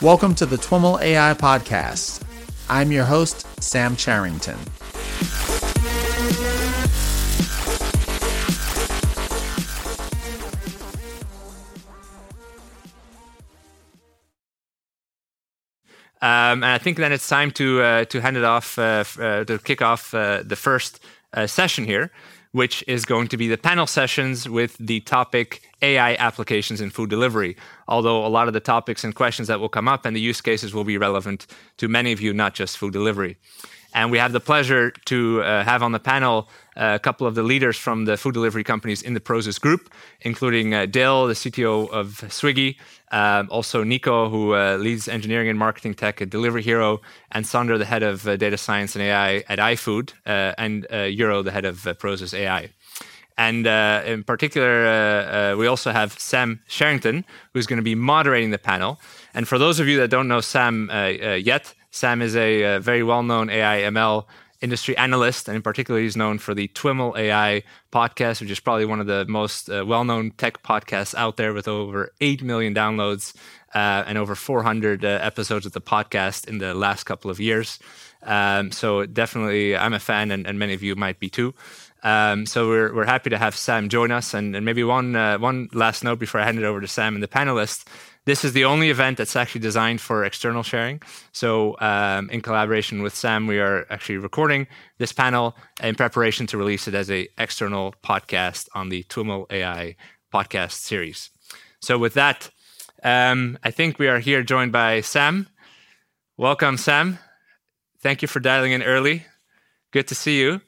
Welcome to the TWIML AI Podcast. I'm your host, Sam Charrington. Um, and I think then it's time to uh, to hand it off uh, uh, to kick off uh, the first uh, session here, which is going to be the panel sessions with the topic AI applications in food delivery. Although a lot of the topics and questions that will come up and the use cases will be relevant to many of you, not just food delivery. And we have the pleasure to uh, have on the panel uh, a couple of the leaders from the food delivery companies in the Prosus group, including uh, Dale, the CTO of Swiggy, um, also Nico, who uh, leads engineering and marketing tech at Delivery Hero, and Sander, the head of uh, data science and AI at iFood, uh, and Euro, the head of Prosus AI. And in particular, we also have Sam Charrington, who's going to be moderating the panel. And for those of you that don't know Sam yet, Sam is a, a very well known AI ML industry analyst, and in particular, he's known for the TWIML AI podcast, which is probably one of the most uh, well known tech podcasts out there with over 8 million downloads uh, and over 400 uh, episodes of the podcast in the last couple of years. Um, so, definitely, I'm a fan, and, and, many of you might be too. Um, so we're, we're happy to have Sam join us, and, and maybe one uh, one last note before I hand it over to Sam and the panelists. This is the only event that's actually designed for external sharing. So, um, in collaboration with Sam, we are actually recording this panel in preparation to release it as a external podcast on the TWIML AI podcast series. So, with that, um, I think we are here joined by Sam. Welcome, Sam. Thank you for dialing in early. Good to see you.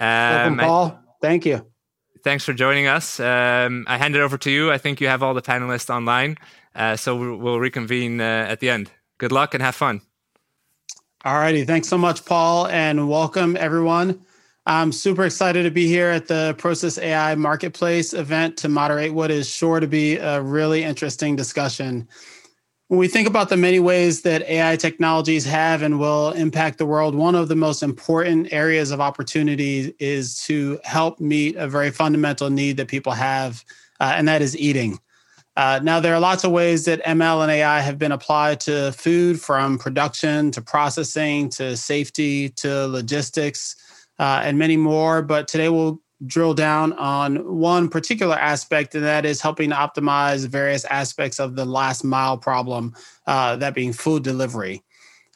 Um, Welcome, Paul. I, Thank you. Thanks for joining us. Um, I hand it over to you. I think you have all the panelists online. Uh, so we'll reconvene uh, at the end. Good luck and have fun. All righty. Thanks so much, Paul, and welcome everyone. I'm super excited to be here at the Prosus AI Marketplace event to moderate what is sure to be a really interesting discussion. When we think about the many ways that AI technologies have and will impact the world, one of the most important areas of opportunity is to help meet a very fundamental need that people have, uh, and that is eating. Uh, now, there are lots of ways that ML and AI have been applied to food, from production to processing to safety to logistics uh, and many more. But today we'll drill down on one particular aspect, and that is helping to optimize various aspects of the last mile problem, uh, that being food delivery.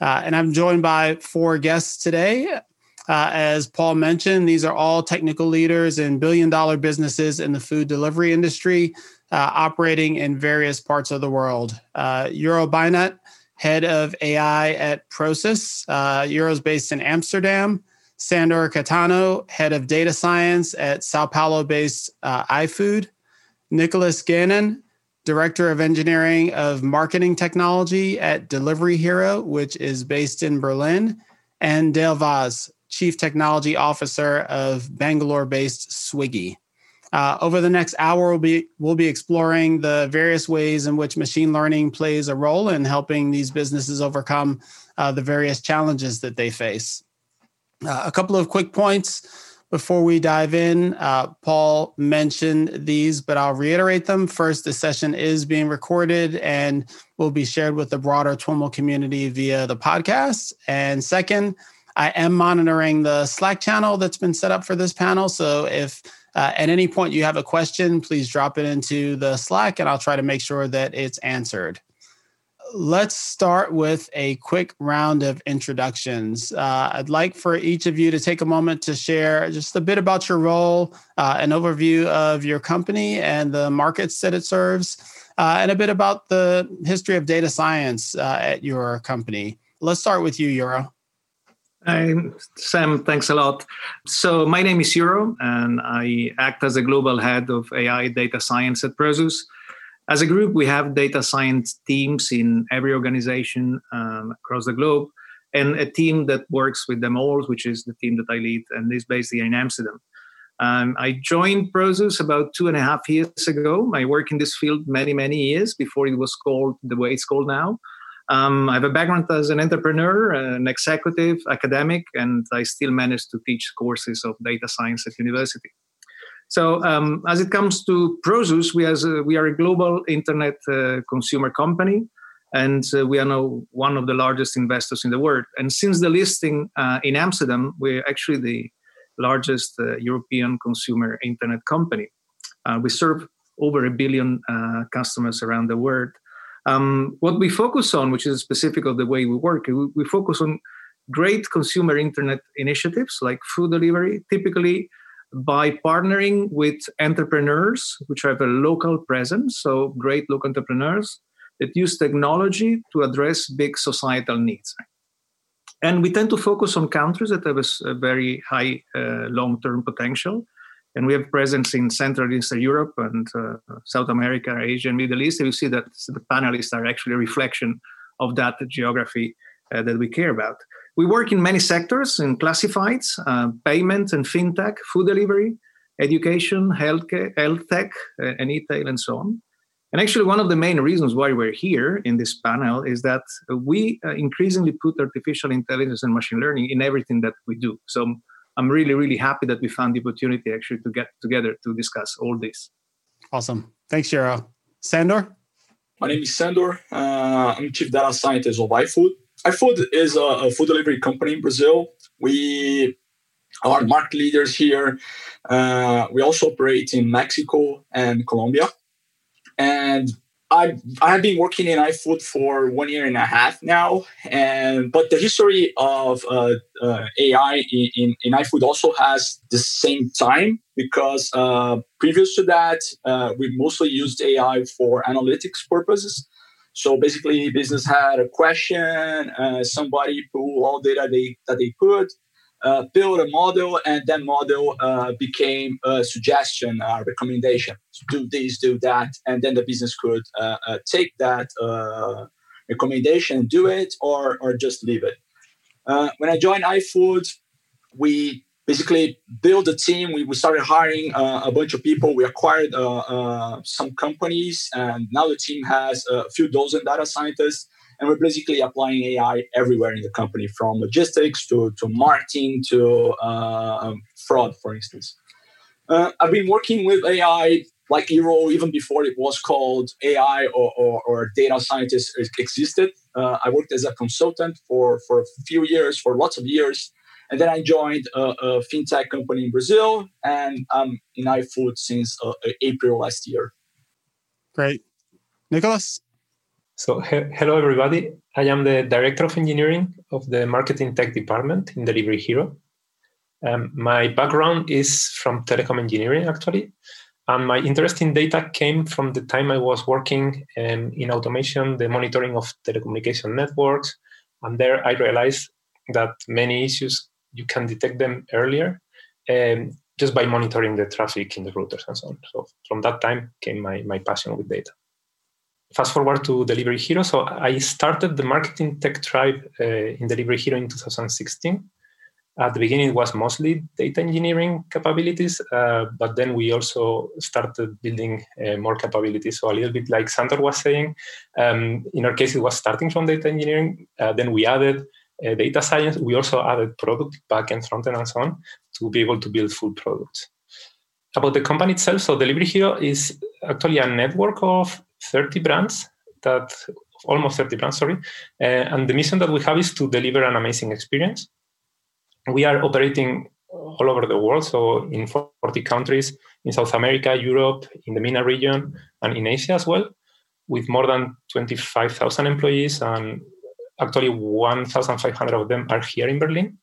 Uh, and I'm joined by four guests today. Uh, as Paul mentioned, these are all technical leaders in billion dollar businesses in the food delivery industry uh, operating in various parts of the world. Uh, Euro Beinat, head of AI at Prosus. Uh, Euro's based in Amsterdam. Sandor Caetano, head of data science at Sao Paulo based uh, iFood. Nicholas Gannon, director of engineering of marketing technology at Delivery Hero, which is based in Berlin. And Dale Vaz, chief technology officer of Bangalore based Swiggy. Uh, over the next hour, we'll be we'll be exploring the various ways in which machine learning plays a role in helping these businesses overcome uh, the various challenges that they face. Uh, a couple of quick points before we dive in. Uh, Paul mentioned these, but I'll reiterate them. First, the session is being recorded and will be shared with the broader TWIML community via the podcast. And second, I am monitoring the Slack channel that's been set up for this panel. So if uh, at any point you have a question, please drop it into the Slack and I'll try to make sure that it's answered. Let's start with a quick round of introductions. Uh, I'd like for each of you to take a moment to share just a bit about your role, uh, an overview of your company and the markets that it serves, uh, and a bit about the history of data science uh, at your company. Let's start with you, Euro. Hi, Sam, thanks a lot. So, my name is Euro, and I act as a global head of AI data science at Prosus. As a group, we have data science teams in every organization um, across the globe, and a team that works with them all, which is the team that I lead, and is based here in Amsterdam. Um, I joined Prosus about two and a half years ago. I work in this field many, many years before it was called the way it's called now. Um, I have a background as an entrepreneur, an executive, academic, and I still manage to teach courses of data science at university. So, um, as it comes to Prosus, we, a, we are a global internet uh, consumer company. and uh, we are now one of the largest investors in the world. And since the listing uh, in Amsterdam, we're actually the largest uh, European consumer internet company. Uh, we serve over a billion uh, customers around the world. Um, what we focus on, which is specific of the way we work, we, we focus on great consumer internet initiatives like food delivery, typically by partnering with entrepreneurs which have a local presence, so great local entrepreneurs that use technology to address big societal needs. And we tend to focus on countries that have a, very high uh, long term potential. And we have presence in Central and Eastern Europe and uh, South America, Asia, and Middle East. And you see that the panelists are actually a reflection of that geography uh, that we care about. We work in many sectors in classifieds, uh, payment and fintech, food delivery, education, healthcare, health tech, uh, and retail, and so on. And actually, one of the main reasons why we're here in this panel is that we uh, increasingly put artificial intelligence and machine learning in everything that we do. So I'm really, really happy that we found the opportunity actually to get together to discuss all this. Awesome. Thanks, Euro. Sandor? My name is Sandor. Uh, I'm Chief Data Scientist of iFood. iFood is a, a food delivery company in Brazil. We are market leaders here. Uh, we also operate in Mexico and Colombia and I I have been working in iFood for one year and a half now, and but the history of uh, uh, AI in, in, in, iFood also has the same time because uh, previous to that uh, we mostly used AI for analytics purposes. So basically, business had a question, uh, somebody pulled all data they, that they put, uh, build a model, and that model uh, became a suggestion, a recommendation. Do this, do that, and then the business could uh, uh take that uh, recommendation, do it, or or just leave it. Uh, when I joined iFood, we basically built a team. We, we started hiring a bunch of people. We acquired some companies, and now the team has a few dozen data scientists and we're basically applying AI everywhere in the company, from logistics to, to marketing to uh, fraud, for instance. Uh, I've been working with AI like Euro even before it was called AI or, or, or data scientist existed. Uh, I worked as a consultant for, for a few years, for lots of years. And then I joined a, a fintech company in Brazil, and I'm in iFood since uh, April last year. Great. Nicholas? So, he- hello everybody. I am the Director of Engineering of the Marketing Tech Department in Delivery Hero. Um, my background is from telecom engineering, actually. And my interest in data came from the time I was working um, in automation, the monitoring of telecommunication networks. And there I realized that many issues, you can detect them earlier um, just by monitoring the traffic in the routers and so on. So from that time came my, my passion with data fast forward to Delivery Hero. So I started the marketing tech tribe uh, in Delivery Hero in 2016. At the beginning, it was mostly data engineering capabilities, uh, but then we also started building uh, more capabilities. So a little bit like Sandor was saying, um, in our case, it was starting from data engineering. Uh, then we added uh, data science. We also added product, backend, frontend, and so on to be able to build full products. About the company itself, so Delivery Hero is actually a network of 30 brands that almost 30 brands, sorry. Uh, and the mission that we have is to deliver an amazing experience. We are operating all over the world, so in 40 countries in South America, Europe, in the MENA region, and in Asia as well, with more than 25,000 employees, and actually 1,500 of them are here in Berlin.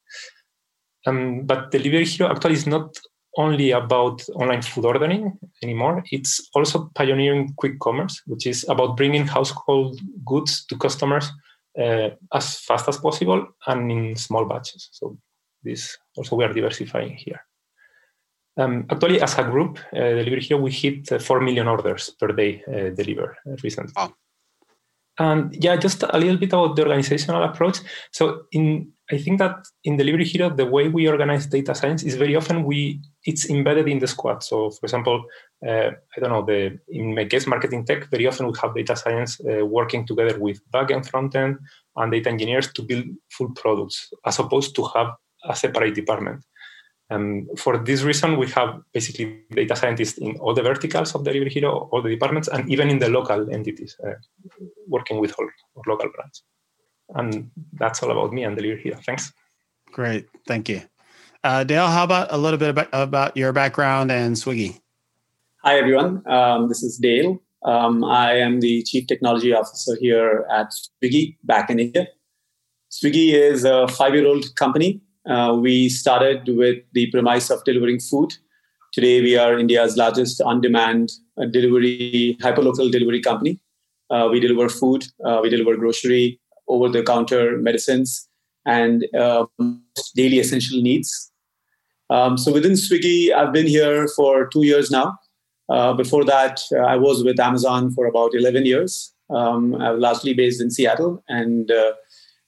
Um, but Delivery Hero actually is not only about online food ordering anymore. It's also pioneering quick commerce, which is about bringing household goods to customers uh, as fast as possible and in small batches. So this also we are diversifying here. Um, actually, as a group, uh, Delivery Hero, we hit uh, 4 million orders per day uh, delivered uh, recently. And yeah, just a little bit about the organizational approach. So in I think that in Delivery Hero, the way we organize data science is very often we it's embedded in the squad. So, for example, uh, I don't know the in my case, marketing tech. Very often we have data science uh, working together with backend, frontend, and data engineers to build full products, as opposed to have a separate department. And for this reason, we have basically data scientists in all the verticals of Delivery Hero, all the departments, and even in the local entities, uh, working with all local brands. And that's all about me and Delivery Hero. Thanks. Great, thank you. Uh, Dale, how about a little bit about, about your background and Swiggy? Hi, everyone. Um, this is Dale. Um, I am the Chief Technology Officer here at Swiggy back in India. Swiggy is a five year old company. Uh, we started with the premise of delivering food. Today, we are India's largest on demand uh, delivery, hyperlocal delivery company. Uh, we deliver food, uh, we deliver grocery, over the counter medicines, and uh, daily essential needs. Um, so within Swiggy, I've been here for two years now. Uh, before that, uh, I was with Amazon for about 11 years. Um, I was largely based in Seattle and uh,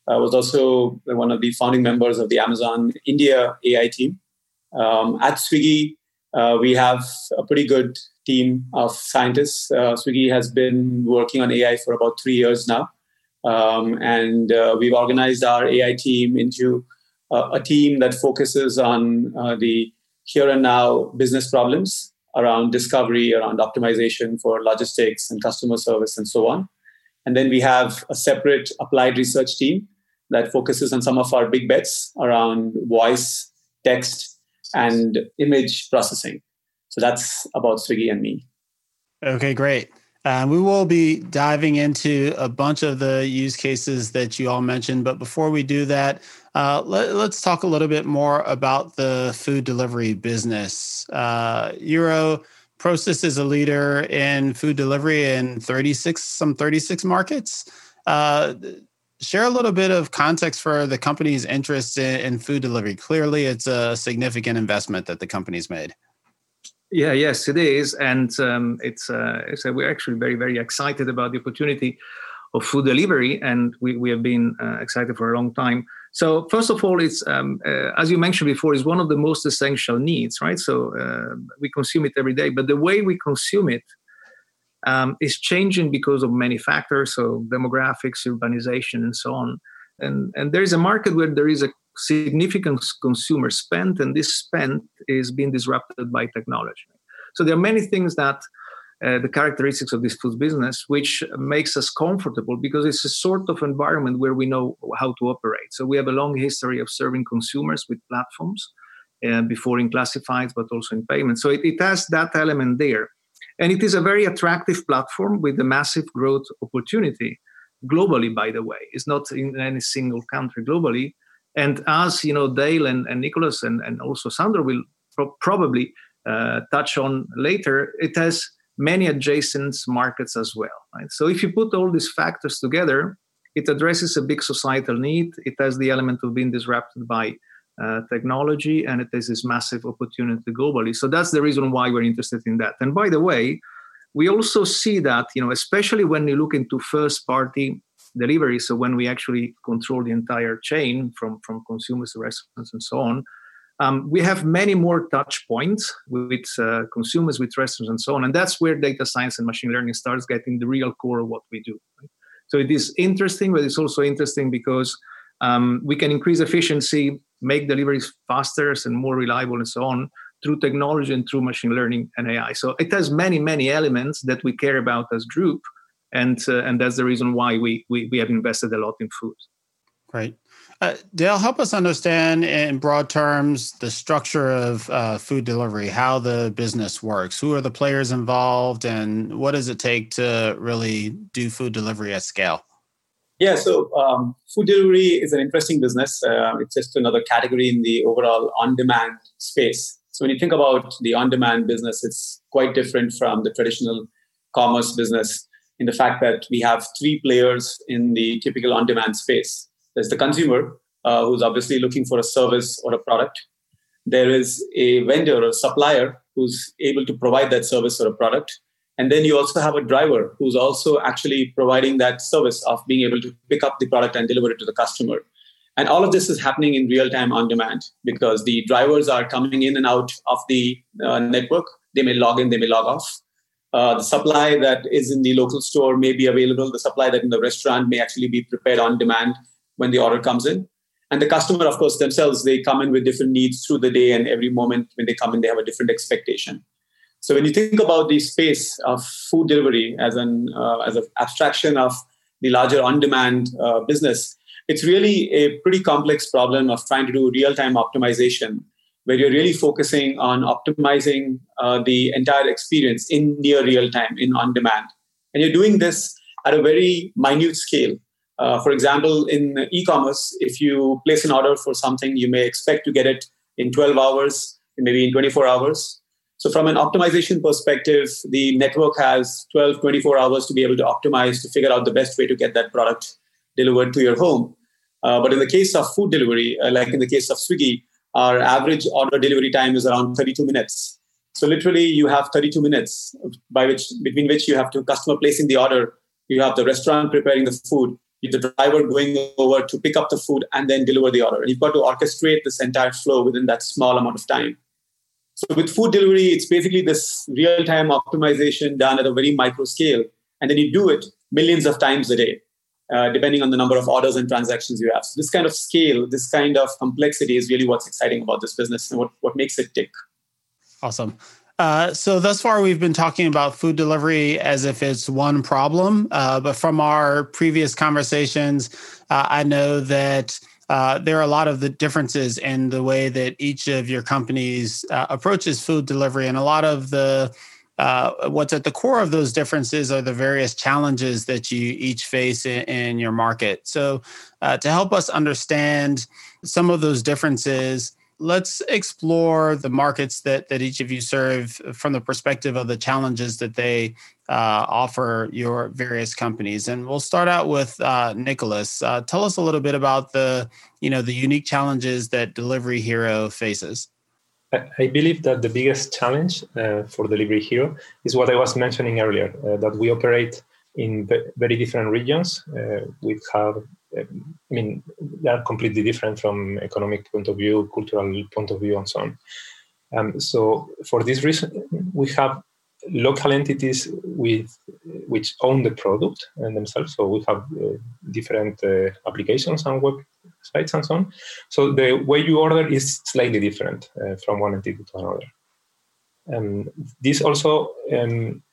I was also one of the founding members of the Amazon India AI team. Um, at Swiggy, uh, we have a pretty good team of scientists. Uh, Swiggy has been working on AI for about three years now. Um, and uh, we've organized our AI team into a team that focuses on the here and now business problems around discovery, around optimization for logistics and customer service and so on. And then we have a separate applied research team that focuses on some of our big bets around voice, text, and image processing. So that's about Swiggy and me. Okay, great. Um, we will be diving into a bunch of the use cases that you all mentioned. But before we do that, uh, let, us talk a little bit more about the food delivery business. Uh, Euro Prosus is a leader in food delivery in 36, some 36 markets. Uh, share a little bit of context for the company's interest in, in food delivery. Clearly, it's a significant investment that the company's made. Yeah, yes, it is, and um, it's, uh, uh, we're actually very, very excited about the opportunity of food delivery, and we, we have been uh, excited for a long time. So first of all, it's um, uh, as you mentioned before, is one of the most essential needs, right? So uh, we consume it every day, but the way we consume it um, is changing because of many factors, so demographics, urbanization, and so on. And and there is a market where there is a significant consumer spend, and this spend is being disrupted by technology. So there are many things that uh, the characteristics of this food business, which makes us comfortable because it's a sort of environment where we know how to operate. So we have a long history of serving consumers with platforms uh, before in classifieds, but also in payments. So it, it has that element there. And it is a very attractive platform with a massive growth opportunity globally, by the way. It's not in any single country globally. And as you know, Dale and, and Nicholas and, and also Sandor will pro- probably uh, touch on later, it has many adjacent markets as well. Right? So if you put all these factors together, it addresses a big societal need. It has the element of being disrupted by uh, technology, and it has this massive opportunity globally. So that's the reason why we're interested in that. And by the way, we also see that you know, especially when you look into first-party delivery, so when we actually control the entire chain from from consumers to restaurants and so on, um, we have many more touch points with uh, consumers, with restaurants, and so on. And that's where data science and machine learning starts getting the real core of what we do. So it is interesting, but it's also interesting because um, we can increase efficiency, make deliveries faster and more reliable, and so on through technology and through machine learning and AI. So it has many, many elements that we care about as group, and uh, and that's the reason why we, we we have invested a lot in food. Great. Uh, Dale, help us understand in broad terms the structure of uh, food delivery, how the business works, who are the players involved, and what does it take to really do food delivery at scale? Yeah, so um, food delivery is an interesting business. Uh, it's just another category in the overall on demand space. So when you think about the on demand business, it's quite different from the traditional commerce business in the fact that we have three players in the typical on demand space there's the consumer uh, who's obviously looking for a service or a product. There is a vendor or supplier who's able to provide that service or a product. And then you also have a driver who's also actually providing that service of being able to pick up the product and deliver it to the customer. And all of this is happening in real time on demand because the drivers are coming in and out of the uh, network. They may log in, they may log off. Uh, the supply that is in the local store may be available. The supply that in the restaurant may actually be prepared on demand when the order comes in. And the customer, of course, themselves, they come in with different needs through the day, and every moment when they come in, they have a different expectation. So when you think about the space of food delivery as an uh, as an abstraction of the larger on-demand uh, business, it's really a pretty complex problem of trying to do real-time optimization, where you're really focusing on optimizing uh, the entire experience in near real time, in on-demand, and you're doing this at a very minute scale. Uh, for example, in e-commerce, if you place an order for something, you may expect to get it in 12 hours, maybe in 24 hours. So from an optimization perspective, the network has 12, 24 hours to be able to optimize to figure out the best way to get that product delivered to your home. Uh, but in the case of food delivery, uh, like in the case of Swiggy, our average order delivery time is around 32 minutes. So literally, you have 32 minutes by which between which you have to customer placing the order, you have the restaurant preparing the food, the driver going over to pick up the food and then deliver the order. And you've got to orchestrate this entire flow within that small amount of time. So with food delivery, it's basically this real-time optimization done at a very micro scale, and then you do it millions of times a day, uh, depending on the number of orders and transactions you have. So this kind of scale, this kind of complexity is really what's exciting about this business and what, what makes it tick. Awesome. Uh, so thus far, we've been talking about food delivery as if it's one problem. Uh, but from our previous conversations, uh, I know that uh, there are a lot of the differences in the way that each of your companies uh, approaches food delivery, and a lot of the uh, what's at the core of those differences are the various challenges that you each face in, in your market. So, uh, to help us understand some of those differences, let's explore the markets that that each of you serve from the perspective of the challenges that they uh, offer your various companies. And we'll start out with uh, Nicholas. Uh, tell us a little bit about the you know the unique challenges that Delivery Hero faces. I believe that the biggest challenge uh, for Delivery Hero is what I was mentioning earlier, uh, that we operate in very different regions. Uh, we have I mean, they are completely different from economic point of view, cultural point of view, and so on. Um, so for this reason, we have local entities with which own the product and themselves. So we have uh, different uh, applications and websites and so on. So the way you order is slightly different uh, from one entity to another. Um, this also um,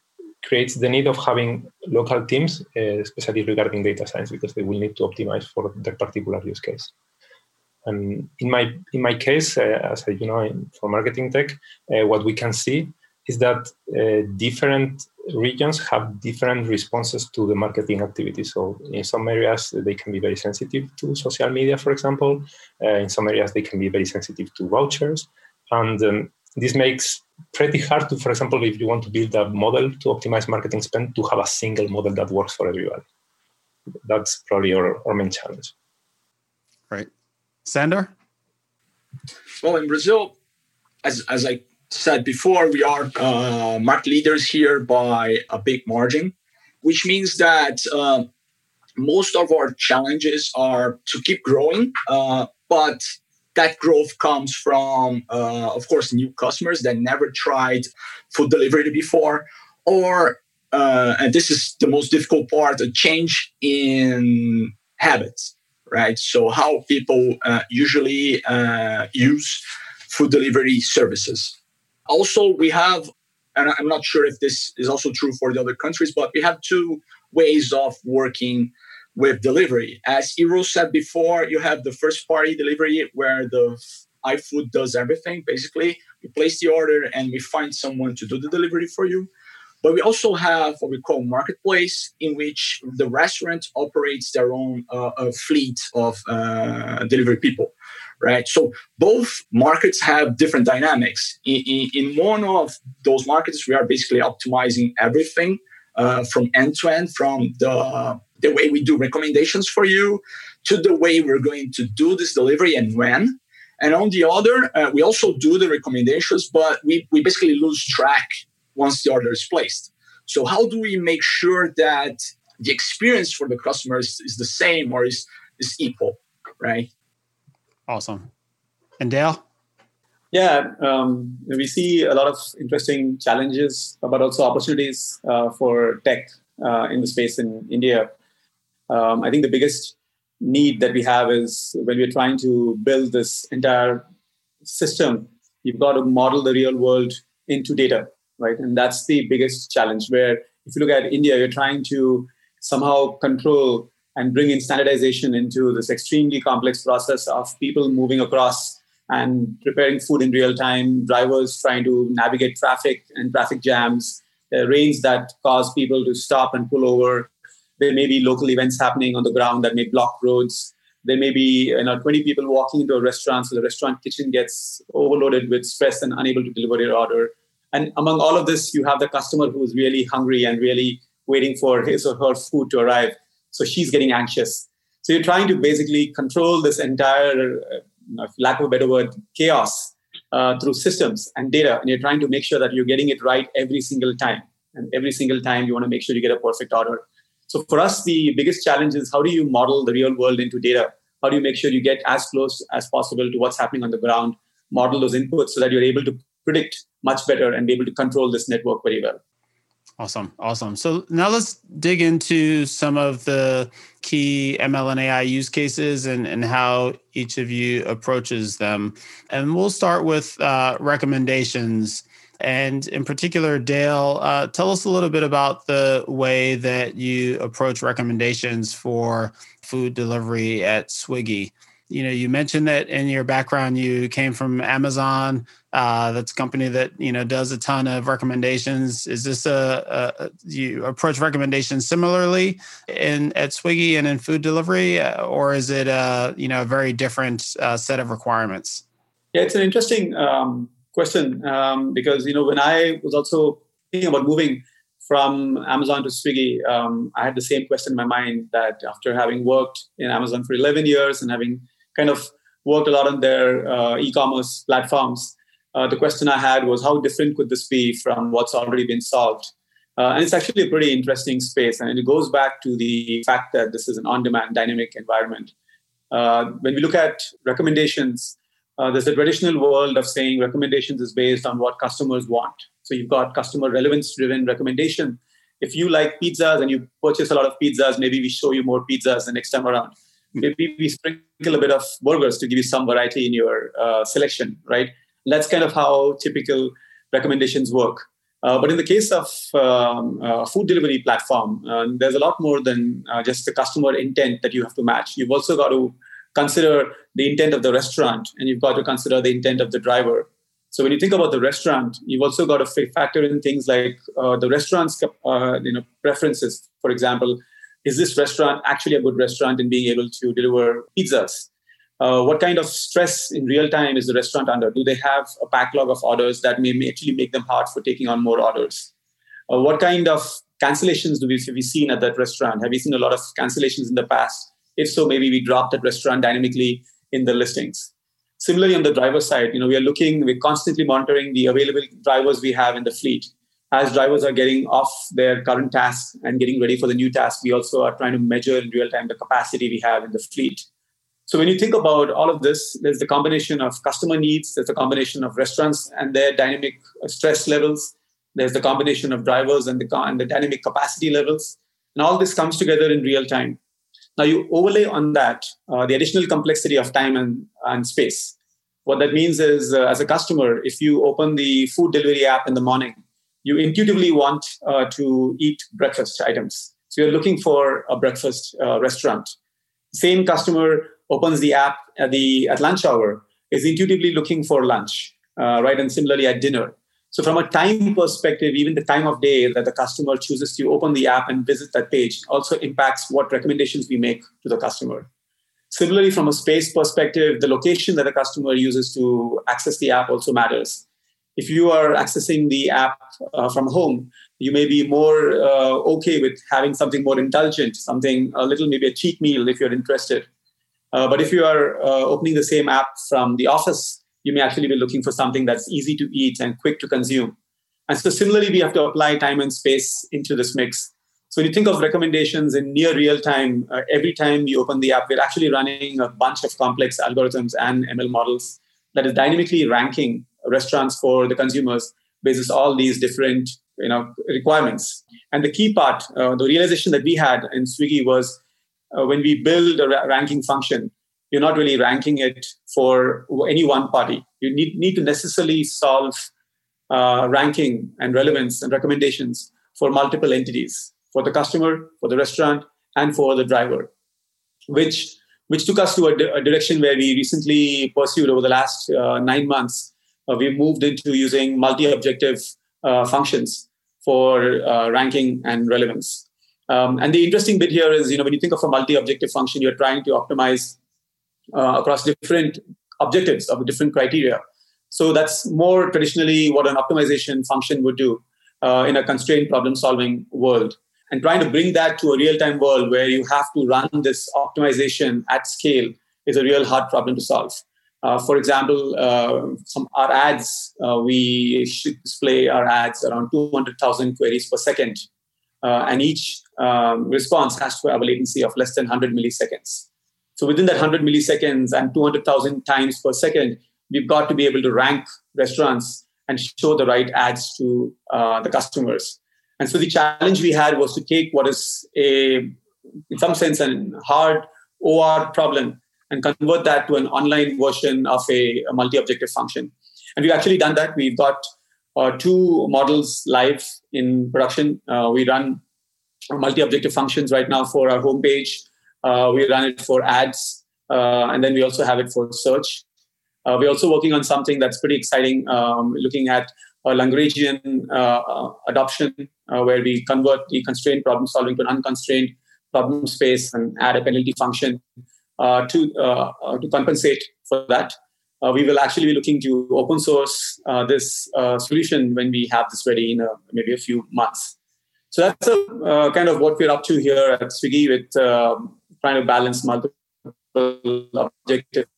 creates the need of having local teams, uh, especially regarding data science, because they will need to optimize for their particular use case. And in my in my case, uh, as you know, for marketing tech, uh, what we can see is that uh, different regions have different responses to the marketing activity. So in some areas they can be very sensitive to social media, for example. Uh, in some areas they can be very sensitive to vouchers, and um, this makes pretty hard to, for example, if you want to build a model to optimize marketing spend, to have a single model that works for everybody. That's probably our, our main challenge. Right. Sandor? Well, in Brazil, as, as I said before, we are uh, market leaders here by a big margin, which means that uh, most of our challenges are to keep growing, uh, but that growth comes from, uh, of course, new customers that never tried food delivery before, or uh, and this is the most difficult part, a change in habits, right? So how people uh, usually use food delivery services. Also, we have, and I'm not sure if this is also true for the other countries, but we have two ways of working with delivery. As Euro said before, you have the first party delivery where the iFood does everything. Basically, we place the order and we find someone to do the delivery for you. But we also have what we call marketplace, in which the restaurant operates their own uh, fleet of uh, delivery people, right? So both markets have different dynamics. In, in, one of those markets, we are basically optimizing everything uh, from end to end, from the the way we do recommendations for you to the way we're going to do this delivery and when. And on the other, uh, we also do the recommendations, but we, we basically lose track once the order is placed. So, how do we make sure that the experience for the customers is the same or is, is equal, right? Awesome. And Dale? Yeah, um, we see a lot of interesting challenges, but also opportunities uh, for tech uh, in the space in India. Um, I think the biggest need that we have is when we're trying to build this entire system, you've got to model the real world into data, right? And that's the biggest challenge. Where if you look at India, you're trying to somehow control and bring in standardization into this extremely complex process of people moving across and preparing food in real time, drivers trying to navigate traffic and traffic jams, rains that cause people to stop and pull over. There may be local events happening on the ground that may block roads. There may be you know 20 people walking into a restaurant, so the restaurant kitchen gets overloaded with stress and unable to deliver your order. And among all of this, you have the customer who is really hungry and really waiting for his or her food to arrive. So she's getting anxious. So you're trying to basically control this entire, uh, lack of a better word, chaos uh, through systems and data. And you're trying to make sure that you're getting it right every single time. And every single time you want to make sure you get a perfect order. So for us, the biggest challenge is how do you model the real world into data? How do you make sure you get as close as possible to what's happening on the ground, model those inputs so that you're able to predict much better and be able to control this network very well. Awesome. Awesome. So now let's dig into some of the key ML and AI use cases and, and how each of you approaches them. And we'll start with uh, recommendations. And in particular, Dale, uh, tell us a little bit about the way that you approach recommendations for food delivery at Swiggy you know you mentioned that in your background you came from amazon uh, that's a company that you know does a ton of recommendations. Is this a, a you approach recommendations similarly in at swiggy and in food delivery uh, or is it a you know a very different uh, set of requirements? Yeah it's an interesting um, question um, because you know when i was also thinking about moving from Amazon to Swiggy, um, I had the same question in my mind that after having worked in Amazon for 11 years and having kind of worked a lot on their uh, e-commerce platforms. Uh, the question I had was how different could this be from what's already been solved? Uh, and it's actually a pretty interesting space, and it goes back to the fact that this is an on-demand, dynamic environment. Uh, when we look at recommendations, uh, there's a traditional world of saying recommendations is based on what customers want. So you've got customer relevance-driven recommendation. If you like pizzas and you purchase a lot of pizzas, maybe we show you more pizzas the next time around maybe we sprinkle a bit of burgers to give you some variety in your uh, selection, right? that's kind of how typical recommendations work. Uh, but in the case of um, a food delivery platform, uh, there's a lot more than uh, just the customer intent that you have to match. You've also got to consider the intent of the restaurant, and you've got to consider the intent of the driver. So when you think about the restaurant, you've also got to factor in things like uh, the restaurant's uh, you know preferences. For example, is this restaurant actually a good restaurant in being able to deliver pizzas? Uh, what kind of stress in real time is the restaurant under? Do they have a backlog of orders that may actually make them hard for taking on more orders? Uh, what kind of cancellations do we have we seen at that restaurant? Have we seen a lot of cancellations in the past? If so, maybe we drop that restaurant dynamically in the listings. Similarly, on the driver side, you know, we are looking, we're constantly monitoring the available drivers we have in the fleet as drivers are getting off their current tasks and getting ready for the new task, we also are trying to measure in real time the capacity we have in the fleet. So when you think about all of this, there's the combination of customer needs, there's a combination of restaurants and their dynamic stress levels, there's the combination of drivers and the, and the dynamic capacity levels, and all this comes together in real time. Now you overlay on that uh, the additional complexity of time and, and space. What that means is, uh, as a customer, if you open the food delivery app in the morning, you intuitively want uh, to eat breakfast items. So you're looking for a breakfast uh, restaurant. Same customer opens the app at the at lunch hour is intuitively looking for lunch, uh, right? And similarly at dinner. So from a time perspective, even the time of day that the customer chooses to open the app and visit that page also impacts what recommendations we make to the customer. Similarly, from a space perspective, the location that the customer uses to access the app also matters if you are accessing the app uh, from home, you may be more uh, okay with having something more indulgent, something a little maybe a cheat meal if you're interested. Uh, but if you are uh, opening the same app from the office, you may actually be looking for something that's easy to eat and quick to consume. And so, similarly, we have to apply time and space into this mix. So, when you think of recommendations in near real time, uh, every time you open the app, we're actually running a bunch of complex algorithms and ML models that is dynamically ranking restaurants for the consumers basis all these different you know requirements and the key part uh, the realization that we had in swiggy was uh, when we build a ra- ranking function, you're not really ranking it for any one party. You need, need to necessarily solve uh, ranking and relevance and recommendations for multiple entities for the customer, for the restaurant, and for the driver, which which took us to a, di- a direction where we recently pursued over the last uh, nine months. Uh, we moved into using multi-objective uh, functions for uh, ranking and relevance. Um, and the interesting bit here is, you know, when you think of a multi-objective function, you're trying to optimize across different objectives of different criteria. So that's more traditionally what an optimization function would do uh, in a constrained problem-solving world and trying to bring that to a real-time world where you have to run this optimization at scale is a real hard problem to solve. Uh, for example, uh, our ads uh, we should display our ads around 200,000 queries per second, uh, and each um, response has to have a latency of less than 100 milliseconds. So within that 100 milliseconds and 200,000 times per second, we've got to be able to rank restaurants and show the right ads to uh, the customers. And so the challenge we had was to take what is a, in some sense, a hard OR problem and convert that to an online version of a, a multi-objective function. And we've actually done that. We've got uh, two models live in production. Uh, we run multi-objective functions right now for our homepage. Uh, we run it for ads, uh, and then we also have it for search. Uh, we're also working on something that's pretty exciting, um, looking at a Lagrangian uh, adoption, where we convert the constrained problem solving to an unconstrained problem space and add a penalty function Uh, to uh, uh, to compensate for that. Uh, we will actually be looking to open source uh, this solution when we have this ready in maybe a few months. So that's a, kind of what we're up to here at Swiggy with um, trying to balance multiple objectives.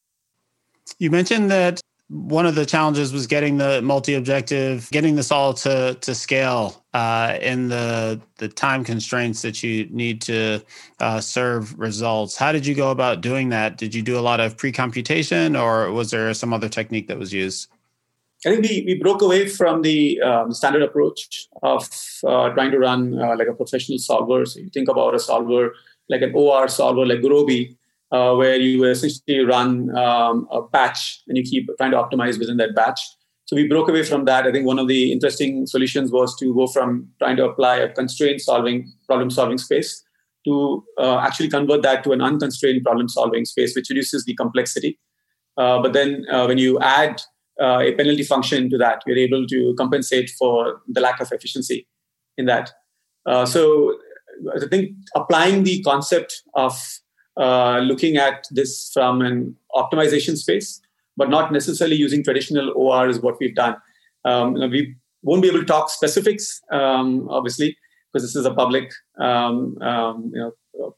You mentioned that one of the challenges was getting the multi-objective, getting this all to to scale uh, in the the time constraints that you need to uh, serve results. How did you go about doing that? Did you do a lot of pre-computation, or was there some other technique that was used? I think we, we broke away from the um, standard approach of uh, trying to run uh, like a professional solver. So you think about a solver like an OR solver like Gurobi, uh, where you essentially run um, a batch and you keep trying to optimize within that batch. So we broke away from that. I think one of the interesting solutions was to go from trying to apply a constraint solving problem solving space to uh, actually convert that to an unconstrained problem solving space, which reduces the complexity. Uh, but then uh, when you add uh, a penalty function to that, you're able to compensate for the lack of efficiency in that. Uh, so I think applying the concept of uh, looking at this from an optimization space, but not necessarily using traditional OR is what we've done. Um, we won't be able to talk specifics, um, obviously, because this is a public um, um you know,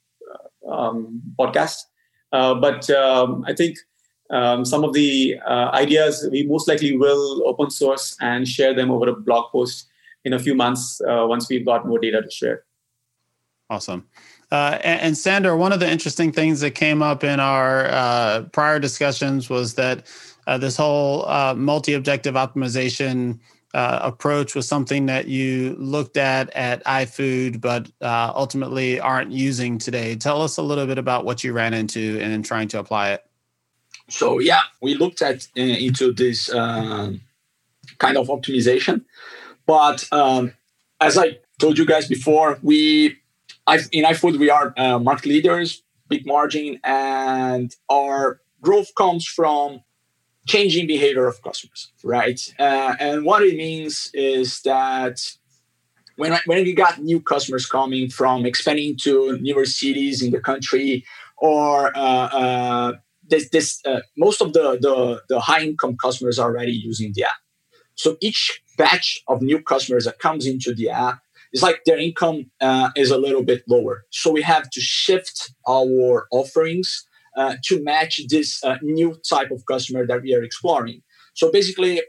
uh, um, podcast. Uh, but um, I think some of the uh, ideas we most likely will open source and share them over a blog post in a few months uh, once we've got more data to share. Awesome. Uh, and, and Sandor, one of the interesting things that came up in our uh, prior discussions was that uh, this whole uh, multi-objective optimization uh, approach was something that you looked at at iFood, but uh, ultimately aren't using today. Tell us a little bit about what you ran into and in trying to apply it. So yeah, we looked at into this kind of optimization, but um, as I told you guys before, we in iFood, we are uh, market leaders, big margin, and our growth comes from changing behavior of customers, right? Uh, and what it means is that when, when you got new customers coming from expanding to newer cities in the country, or uh, uh, this, this uh, most of the, the, the high income customers are already using the app. So each batch of new customers that comes into the app it's like their income uh, is a little bit lower. So we have to shift our offerings uh, to match this uh, new type of customer that we are exploring. So basically,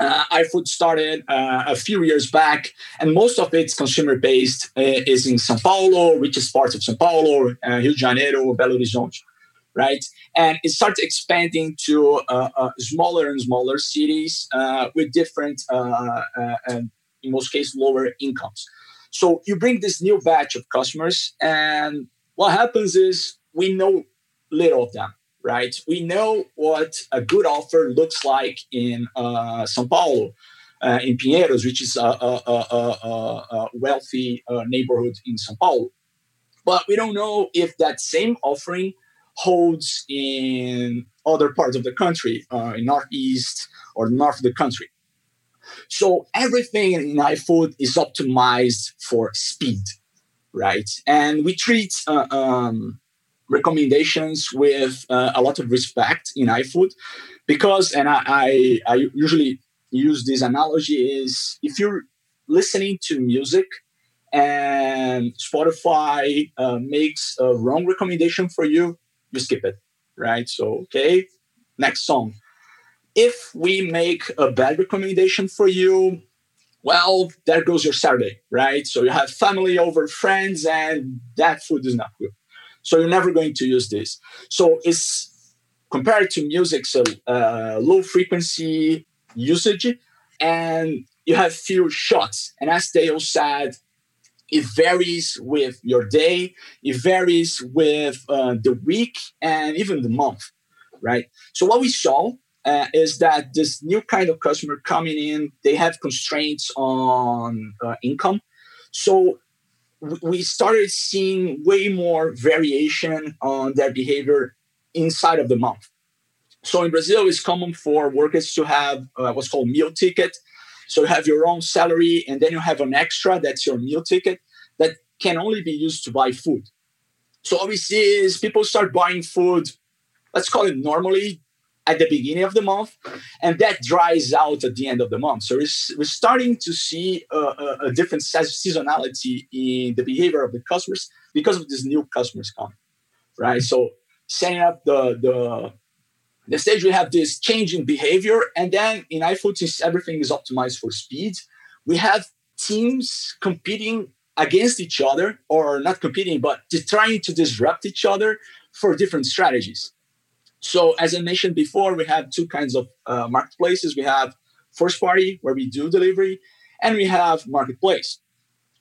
uh, iFood started uh, a few years back, and most of its consumer based uh, is in São Paulo, richest parts of São Paulo, uh, Rio de Janeiro, Belo Horizonte, right? And it starts expanding to smaller and smaller cities with different in most cases lower incomes. So you bring this new batch of customers, and what happens is we know little of them, right? We know what a good offer looks like in uh, Sao Paulo, uh, in Pinheiros, which is a, a, a, a wealthy uh, neighborhood in Sao Paulo. But we don't know if that same offering holds in other parts of the country, uh, in Northeast or north of the country. So everything in iFood is optimized for speed, right? And we treat uh, um, recommendations with uh, a lot of respect in iFood because, and I, I, I usually use this analogy is if you're listening to music and Spotify uh, makes a wrong recommendation for you, you skip it, right? So, okay, next song. If we make a bad recommendation for you, well, there goes your Saturday, right? So you have family over, friends, and that food is not good. So you're never going to use this. So it's compared to music, so uh, low frequency usage, and you have few shots. And as Dale said, it varies with your day, it varies with uh, the week, and even the month, right? So what we saw uh, is that this new kind of customer coming in, they have constraints on uh, income. So we started seeing way more variation on their behavior inside of the month. So in Brazil, it's common for workers to have uh, what's called meal ticket. So you have your own salary, and then you have an extra that's your meal ticket that can only be used to buy food. So what we see is people start buying food, let's call it normally at the beginning of the month, and that dries out at the end of the month. So we're, starting to see a, a, a different seasonality in the behavior of the customers because of these new customers coming, right? So setting up the the the stage we have this change in behavior, and then in iFood, since everything is optimized for speed, we have teams competing against each other, or not competing, but trying to disrupt each other for different strategies. So, as I mentioned before, we have two kinds of uh, marketplaces. We have first party, where we do delivery, and we have marketplace.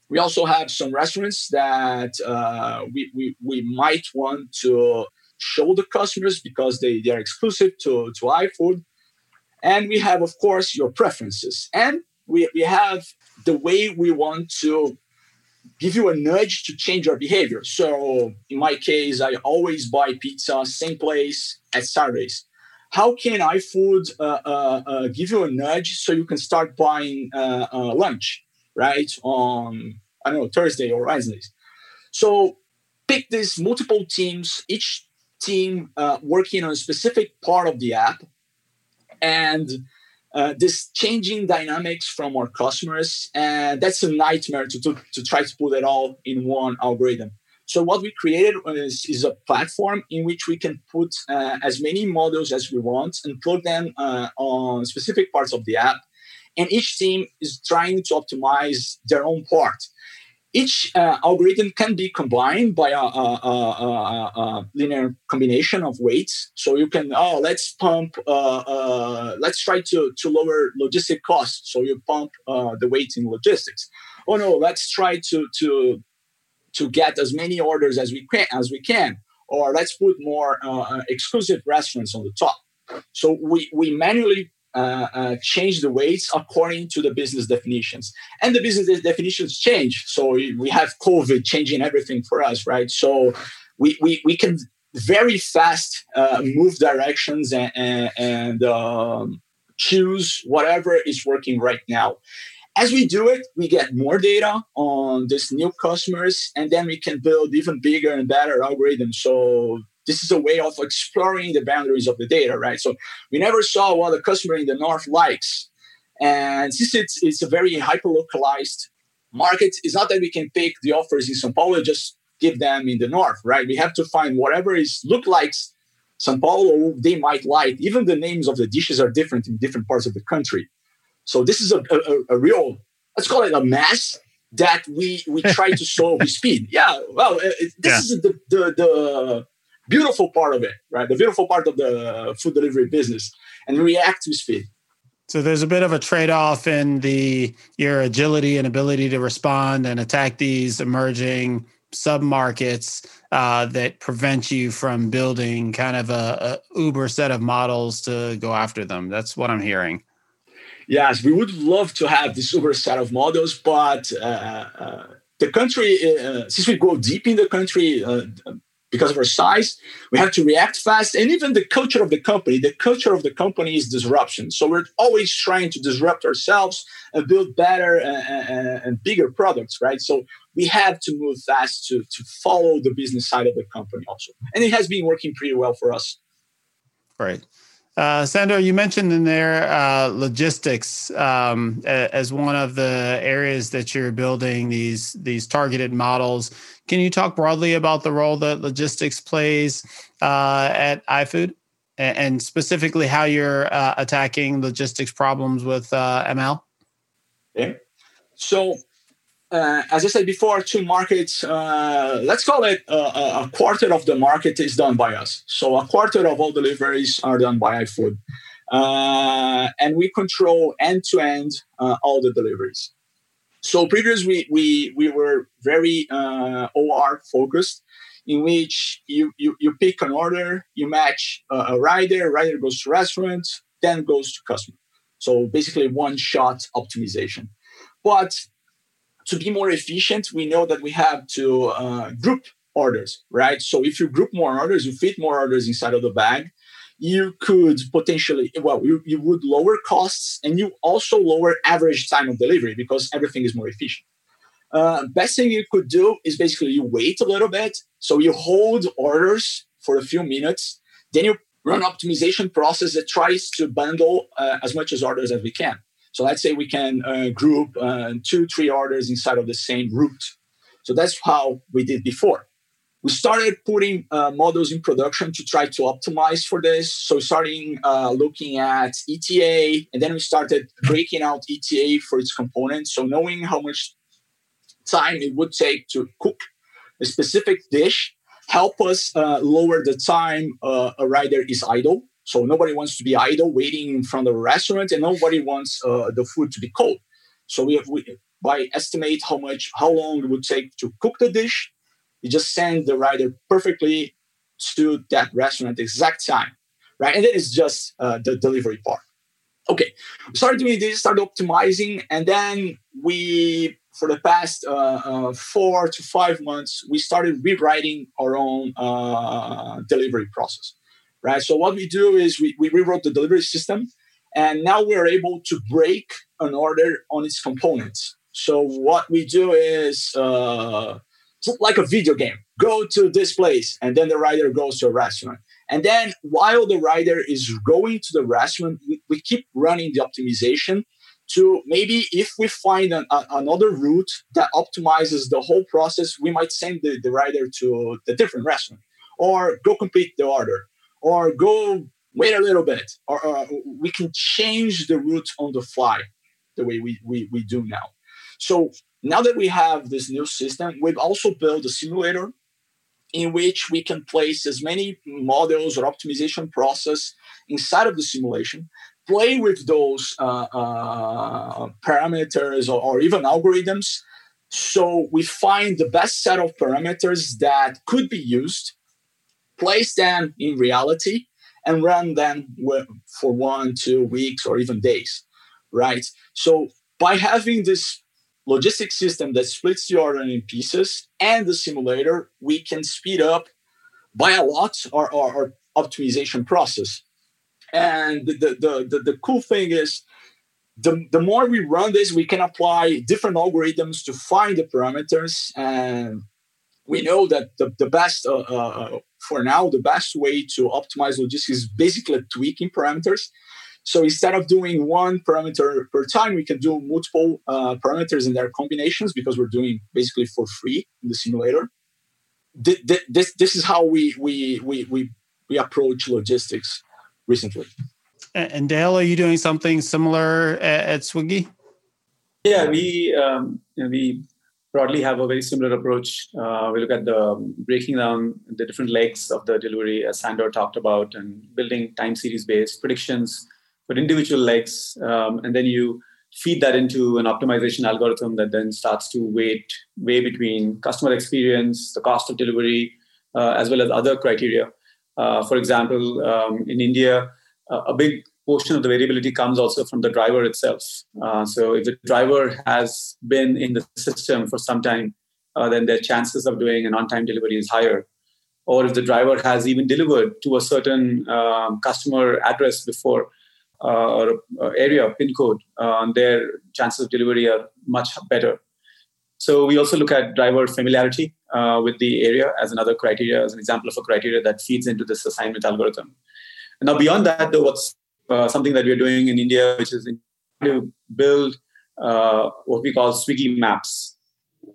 We also have some restaurants that uh, we, we, we might want to show the customers because they, they are exclusive to, to iFood. And we have, of course, your preferences. And we, we have the way we want to give you a nudge to change your behavior. So in my case, I always buy pizza, same place at Saturdays. How can iFood uh, uh, uh, give you a nudge so you can start buying uh, uh, lunch, right? On, I don't know, Thursday or Wednesdays. So pick these multiple teams, each team uh, working on a specific part of the app and uh, this changing dynamics from our customers and that's a nightmare to, to, to, try to put it all in one algorithm. So what we created is, is a platform in which we can put uh, as many models as we want and plug them uh, on specific parts of the app. And each team is trying to optimize their own part each uh, algorithm can be combined by a, a, a, a, linear combination of weights. So you can, oh, let's pump, uh, uh, let's try to, to lower logistic costs. So you pump uh, the weight in logistics. Oh no, let's try to, to, to get as many orders as we can, as we can. Or let's put more uh, exclusive restaurants on the top. So we, we manually uh, uh, change the weights according to the business definitions. And the business definitions change. So we have COVID changing everything for us, right? So we, we, we can very fast uh, move directions and, and, um, choose whatever is working right now. As we do it, we get more data on these new customers, and then we can build even bigger and better algorithms. So this is a way of exploring the boundaries of the data, right? So we never saw what the customer in the north likes. And since it's, it's a very hyper localized market, it's not that we can pick the offers in Sao Paulo, just give them in the north, right? We have to find whatever is look like Sao Paulo they might like. Even the names of the dishes are different in different parts of the country. So this is a, a, a real, let's call it a mess that we we try to solve with speed. Yeah, well, uh, it, this yeah. is the, the the beautiful part of it, right? The beautiful part of the food delivery business and react to speed. So there's a bit of a trade-off in the your agility and ability to respond and attack these emerging sub markets uh, that prevent you from building kind of a, a uber set of models to go after them. That's what I'm hearing. Yes, we would love to have this uber set of models, but uh, uh, the country, uh, since we go deep in the country, uh, because of our size, we have to react fast. And even the culture of the company, the culture of the company is disruption. So we're always trying to disrupt ourselves and build better and, and, and bigger products, right? So we have to move fast to, to follow the business side of the company also. And it has been working pretty well for us. Right. Uh, Sandor, you mentioned in there uh, logistics um, as one of the areas that you're building these these targeted models. Can you talk broadly about the role that logistics plays uh, at iFood, and specifically how you're uh, attacking logistics problems with uh, ML? Yeah. So uh, as I said before, two markets, uh, let's call it a, a, quarter of the market is done by us. So a quarter of all deliveries are done by iFood. Uh, and we control end to end all the deliveries. So previously, we, we, we were very uh, OR focused, in which you, you, you pick an order, you match a rider, rider goes to restaurant, then goes to customer. So basically one shot optimization. But to be more efficient, we know that we have to uh, group orders, right? So if you group more orders, you fit more orders inside of the bag, you could potentially, well, you, you would lower costs and you also lower average time of delivery because everything is more efficient. Uh, best thing you could do is basically you wait a little bit. So you hold orders for a few minutes, then you run optimization process that tries to bundle uh, as much as orders as we can. So let's say we can uh, group uh, two, three orders inside of the same route. So that's how we did before. We started putting uh, models in production to try to optimize for this. So starting uh, looking at ETA, and then we started breaking out ETA for its components. So knowing how much time it would take to cook a specific dish help us uh, lower the time uh, a rider is idle so nobody wants to be idle waiting in front of a restaurant, and nobody wants uh, the food to be cold. So we, we by estimate how much how long it would take to cook the dish, you just send the rider perfectly to that restaurant exact time, right? And then it's just uh, the delivery part. Okay, we started doing this, started optimizing, and then we for the past uh, uh, four to five months, we started rewriting our own uh, delivery process right? So what we do is we, we rewrote the delivery system, and now we're able to break an order on its components. So what we do is uh, like a video game. Go to this place, and then the rider goes to a restaurant. And then while the rider is going to the restaurant, we, we keep running the optimization to maybe if we find an, a, another route that optimizes the whole process, we might send the, the rider to the different restaurant or go complete the order or go wait a little bit, or we can change the route on the fly the way we, we, we do now. So now that we have this new system, we've also built a simulator in which we can place as many models or optimization process inside of the simulation, play with those uh, uh, parameters or, or even algorithms. So we find the best set of parameters that could be used place them in reality and run them for one, two weeks, or even days, right? So by having this logistic system that splits the order in pieces and the simulator, we can speed up by a lot our, our, our optimization process. And the, the, the, the cool thing is, the, the more we run this, we can apply different algorithms to find the parameters. And we know that the, the best uh, uh, for now, the best way to optimize logistics is basically tweaking parameters. So instead of doing one parameter per time, we can do multiple uh, parameters in their combinations because we're doing basically for free in the simulator. This, this is how we, we, we, we, we approach logistics recently. And Dale, are you doing something similar at, at Swiggy? Yeah, we um, we broadly have a very similar approach. Uh, we look at the breaking down the different legs of the delivery, as Sandor talked about, and building time series based predictions for individual legs. Um, and then you feed that into an optimization algorithm that then starts to weight weigh between customer experience, the cost of delivery, uh, as well as other criteria. Uh, for example, um, in India, uh, a big portion of the variability comes also from the driver itself. Uh, so if the driver has been in the system for some time, uh, then their chances of doing an on-time delivery is higher. Or if the driver has even delivered to a certain um, customer address before uh, or uh, area pin code, uh, their chances of delivery are much better. So we also look at driver familiarity uh, with the area as another criteria, as an example of a criteria that feeds into this assignment algorithm. Now beyond that, though, what's uh, something that we're doing in India, which is to build uh, what we call Swiggy Maps,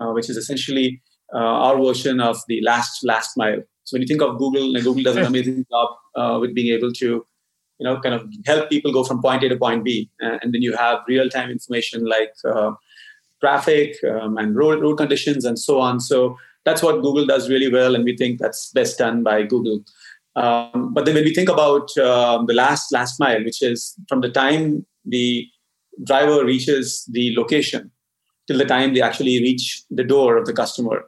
uh, which is essentially uh, our version of the last last mile. So when you think of Google, and Google does an amazing job uh, with being able to, you know, kind of help people go from point A to point B, and then you have real time information like uh, traffic um, and road road conditions and so on. So that's what Google does really well, and we think that's best done by Google. Um, but then when we think about um, the last last mile, which is from the time the driver reaches the location till the time they actually reach the door of the customer,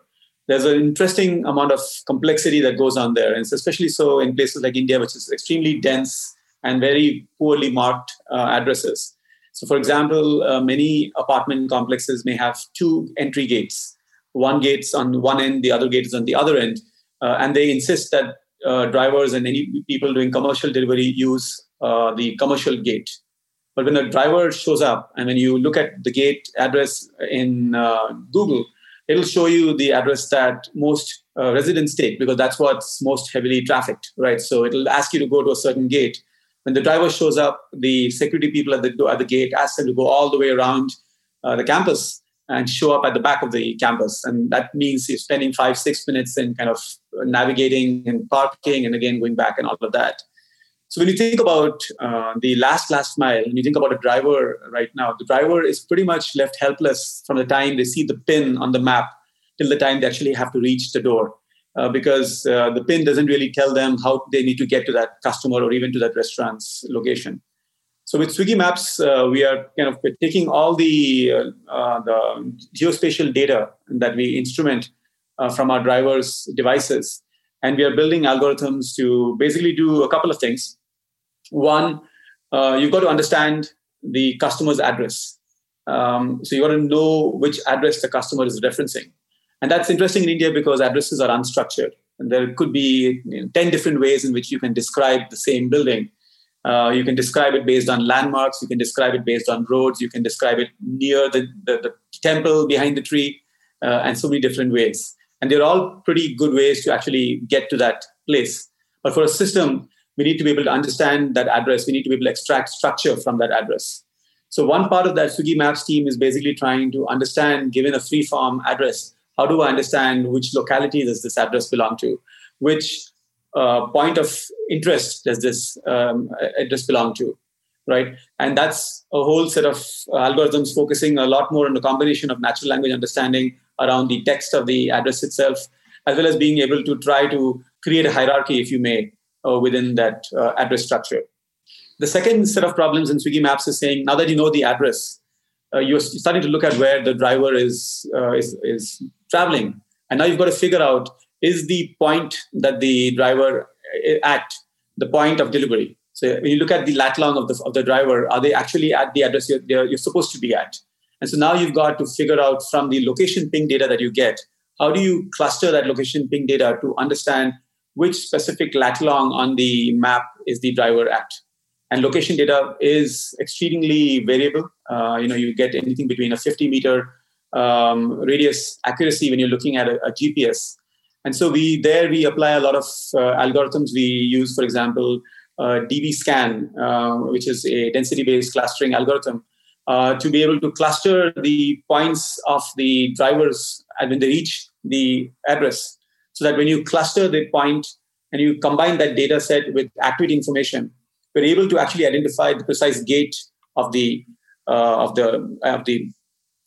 there's an interesting amount of complexity that goes on there, and especially so in places like India, which is extremely dense and very poorly marked uh, addresses. So, for example, uh, many apartment complexes may have two entry gates. One gate's on one end, the other gate is on the other end, uh, and they insist that uh, drivers and any people doing commercial delivery use uh, the commercial gate. But when a driver shows up, and when you look at the gate address in uh, Google, it'll show you the address that most uh, residents take because that's what's most heavily trafficked, right? So it'll ask you to go to a certain gate. When the driver shows up, the security people at the at the gate ask them to go all the way around uh, the campus and show up at the back of the campus. And that means you're spending five, six minutes in kind of navigating and parking and again going back and all of that. So when you think about uh, the last last mile, and you think about a driver right now, the driver is pretty much left helpless from the time they see the pin on the map till the time they actually have to reach the door, uh, because uh, the pin doesn't really tell them how they need to get to that customer or even to that restaurant's location. So with Swiggy Maps, uh, we are kind of taking all the uh, uh, the geospatial data that we instrument uh, from our drivers' devices, and we are building algorithms to basically do a couple of things. One, uh, you've got to understand the customer's address. Um, so you want to know which address the customer is referencing, and that's interesting in India because addresses are unstructured, and there could be you know, ten different ways in which you can describe the same building uh, you can describe it based on landmarks. You can describe it based on roads. You can describe it near the, the, the temple behind the tree, uh, and so many different ways. And they're all pretty good ways to actually get to that place. But for a system, we need to be able to understand that address. We need to be able to extract structure from that address. So one part of that Swiggy Maps team is basically trying to understand, given a free form address, how do I understand which locality does this address belong to? Which uh, point of interest does this um, address belong to right? And that's a whole set of algorithms focusing a lot more on the combination of natural language understanding around the text of the address itself as well as being able to try to create a hierarchy if you may uh, within that uh, address structure. The second set of problems in swiggy maps is saying now that you know the address uh, you're starting to look at where the driver is, uh, is is traveling. And now you've got to figure out is the point that the driver uh, at the point of delivery. So when you look at the lat long of the, of the driver, are they actually at the address you're, you're supposed to be at? And so now you've got to figure out from the location ping data that you get, how do you cluster that location ping data to understand which specific lat long on the map is the driver at? And location data is exceedingly variable. Uh, you know, you get anything between a 50 meter um, radius accuracy when you're looking at a, a GPS and so we there we apply a lot of uh, algorithms. We use, for example, uh, DBSCAN, uh, which is a density-based clustering algorithm, uh, to be able to cluster the points of the drivers when they reach the address, so that when you cluster the point and you combine that data set with activity information, we're able to actually identify the precise gate of the uh, of the of the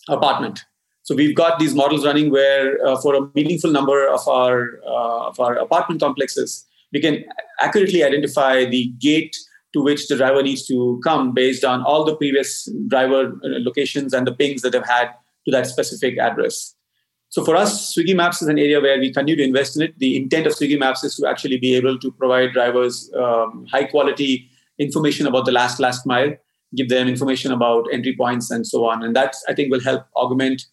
apartment so we've got these models running where, uh, for a meaningful number of our uh, of our apartment complexes, we can accurately identify the gate to which the driver needs to come based on all the previous driver uh, locations and the pings that they've had to that specific address. So for us, Swiggy Maps is an area where we continue to invest in it. The intent of Swiggy Maps is to actually be able to provide drivers um, high quality information about the last last mile, give them information about entry points and so on, and that I think will help augment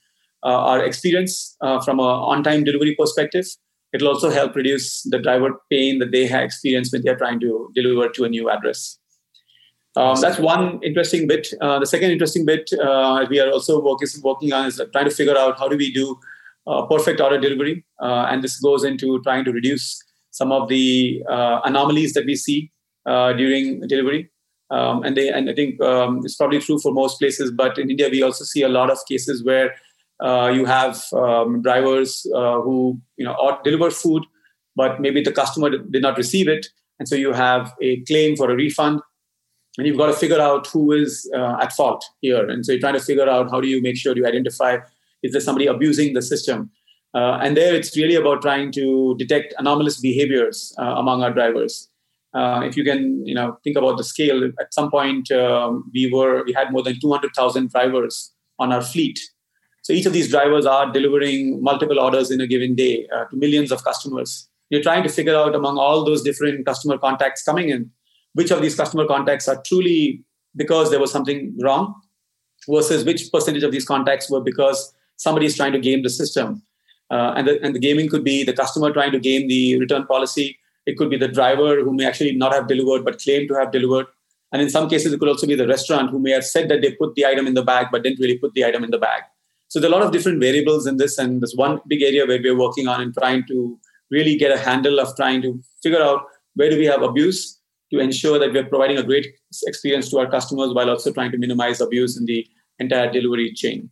our experience uh, from an on-time delivery perspective. It'll also help reduce the driver pain that they have experienced when they're trying to deliver to a new address. Um, that's one interesting bit. Uh, the second interesting bit uh, we are also working, working on is trying to figure out how do we do uh, perfect order delivery. Uh, and this goes into trying to reduce some of the uh, anomalies that we see uh, during delivery. Um, and, they, and I think um, it's probably true for most places, but in India, we also see a lot of cases where uh, you have um, drivers uh, who you know deliver food, but maybe the customer did not receive it, and so you have a claim for a refund, and you've got to figure out who is at fault here. And so you're trying to figure out how do you make sure you identify is there somebody abusing the system? Uh, and there it's really about trying to detect anomalous behaviors uh, among our drivers. Uh, if you can, you know, think about the scale. At some point, um, we were we had more than 200,000 drivers on our fleet. So each of these drivers are delivering multiple orders in a given day uh, to millions of customers. You're trying to figure out among all those different customer contacts coming in, which of these customer contacts are truly because there was something wrong, versus which percentage of these contacts were because somebody is trying to game the system. Uh, and, the, and the gaming could be the customer trying to game the return policy. It could be the driver who may actually not have delivered but claim to have delivered. And in some cases, it could also be the restaurant who may have said that they put the item in the bag but didn't really put the item in the bag. So there are a lot of different variables in this, and there's one big area where we're working on and trying to really get a handle of trying to figure out where do we have abuse to ensure that we're providing a great experience to our customers while also trying to minimize abuse in the entire delivery chain.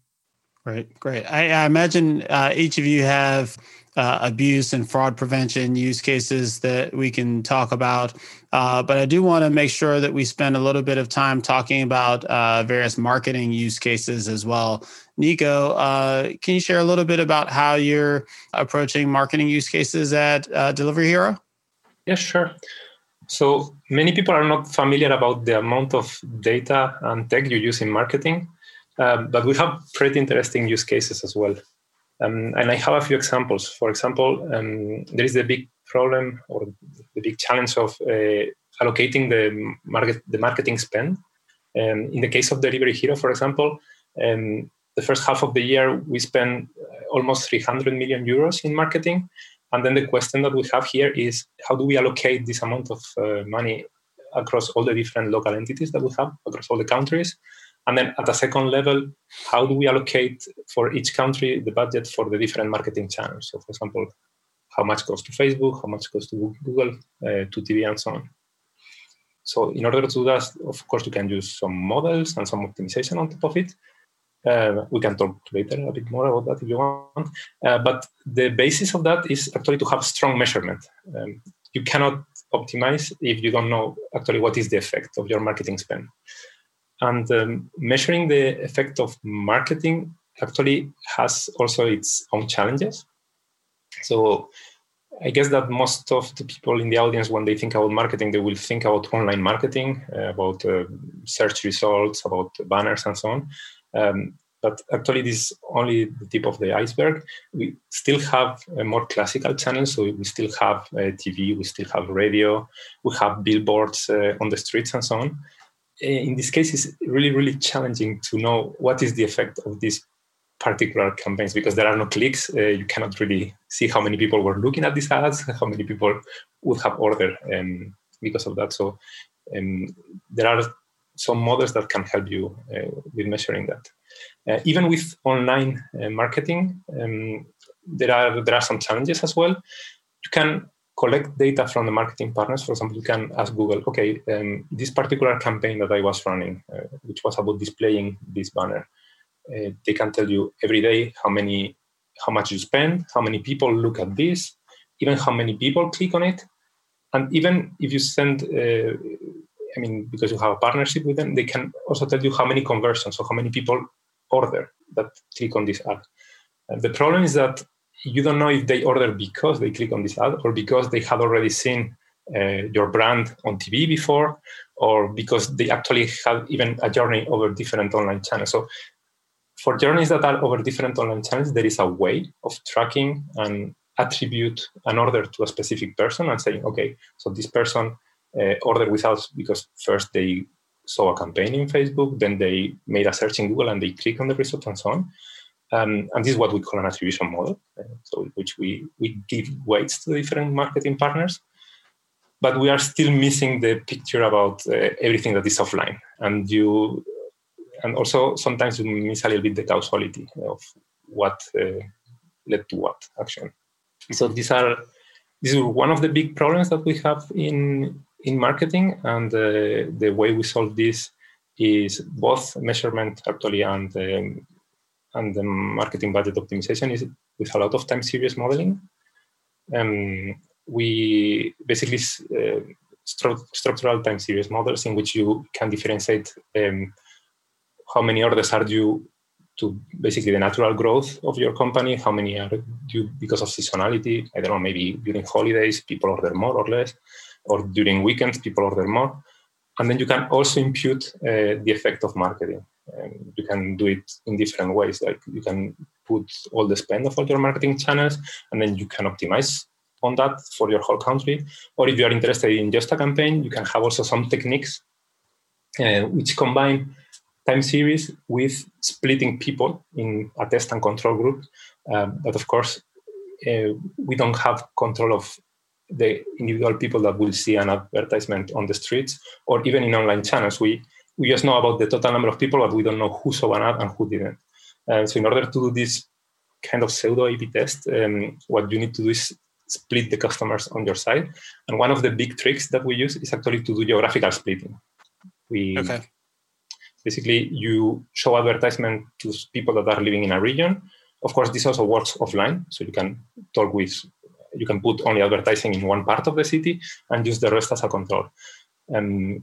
Great, great. I, I imagine uh, each of you have uh, abuse and fraud prevention use cases that we can talk about. Uh, but I do want to make sure that we spend a little bit of time talking about uh, various marketing use cases as well. Nico, uh, can you share a little bit about how you're approaching marketing use cases at uh, Delivery Hero? Yeah, sure. So many people are not familiar about the amount of data and tech you use in marketing. Um, but we have pretty interesting use cases as well. Um, and I have a few examples. For example, um, there is the big problem or the big challenge of uh, allocating the market the marketing spend. Um, in the case of Delivery Hero, for example, um, the first half of the year we spent uh, almost 300 million euros in marketing. And then the question that we have here is how do we allocate this amount of uh, money across all the different local entities that we have across all the countries? And then at a second level, how do we allocate for each country the budget for the different marketing channels? So, for example, how much goes to Facebook, how much goes to Google, uh, to TV, and so on. So, in order to do that, of course, you can use some models and some optimization on top of it. Uh, we can talk later a bit more about that if you want. Uh, but the basis of that is actually to have strong measurement. Um, you cannot optimize if you don't know actually what is the effect of your marketing spend. And um, measuring the effect of marketing actually has also its own challenges. So I guess that most of the people in the audience, when they think about marketing, they will think about online marketing, uh, about uh, search results, about banners, and so on. Um, but actually, this is only the tip of the iceberg. We still have a more classical channels. So we still have uh, TV, we still have radio, we have billboards uh, on the streets, and so on. In this case, it's really, really challenging to know what is the effect of these particular campaigns because there are no clicks. Uh, you cannot really see how many people were looking at these ads, how many people would have ordered um, because of that. So um, there are some models that can help you uh, with measuring that. Uh, even with online uh, marketing, um, there are there are some challenges as well. You can collect data from the marketing partners. For example, you can ask Google, okay, um, this particular campaign that I was running, uh, which was about displaying this banner, uh, they can tell you every day how many, how much you spend, how many people look at this, even how many people click on it, and even if you send, uh, I mean, because you have a partnership with them, they can also tell you how many conversions or how many people order that click on this ad. the problem is that you don't know if they order because they click on this ad or because they had already seen uh, your brand on TV before, or because they actually have even a journey over different online channels. So for journeys that are over different online channels, there is a way of tracking and attribute an order to a specific person and saying, okay, so this person uh, ordered with us because first they saw a campaign in Facebook, then they made a search in Google and they click on the result and so on. Um, and this is what we call an attribution model, uh, so which we, we give weights to different marketing partners. But we are still missing the picture about uh, everything that is offline. And you, and also sometimes you miss a little bit the causality of what uh, led to what action. So these are this is one of the big problems that we have in in marketing, and uh, the way we solve this is both measurement actually and um, and the marketing budget optimization is with a lot of time series modeling. Um, we basically uh, stru- structural time series models in which you can differentiate um, how many orders are due to basically the natural growth of your company, how many are due because of seasonality. I don't know, maybe during holidays people order more or less, or during weekends people order more. And then you can also impute uh, the effect of marketing. And you can do it in different ways. Like you can put all the spend of all your marketing channels, and then you can optimize on that for your whole country. Or if you are interested in just a campaign, you can have also some techniques uh, which combine time series with splitting people in a test and control group. But of course, uh, we don't have control of the individual people that will see an advertisement on the streets or even in online channels. We we just know about the total number of people, but we don't know who saw an ad and who didn't. Uh, so in order to do this kind of pseudo A/B test, um, what you need to do is split the customers on your side. And one of the big tricks that we use is actually to do geographical splitting. We okay. Basically you show advertisement to people that are living in a region. Of course, this also works offline, so you can talk with you can put only advertising in one part of the city and use the rest as a control. Um,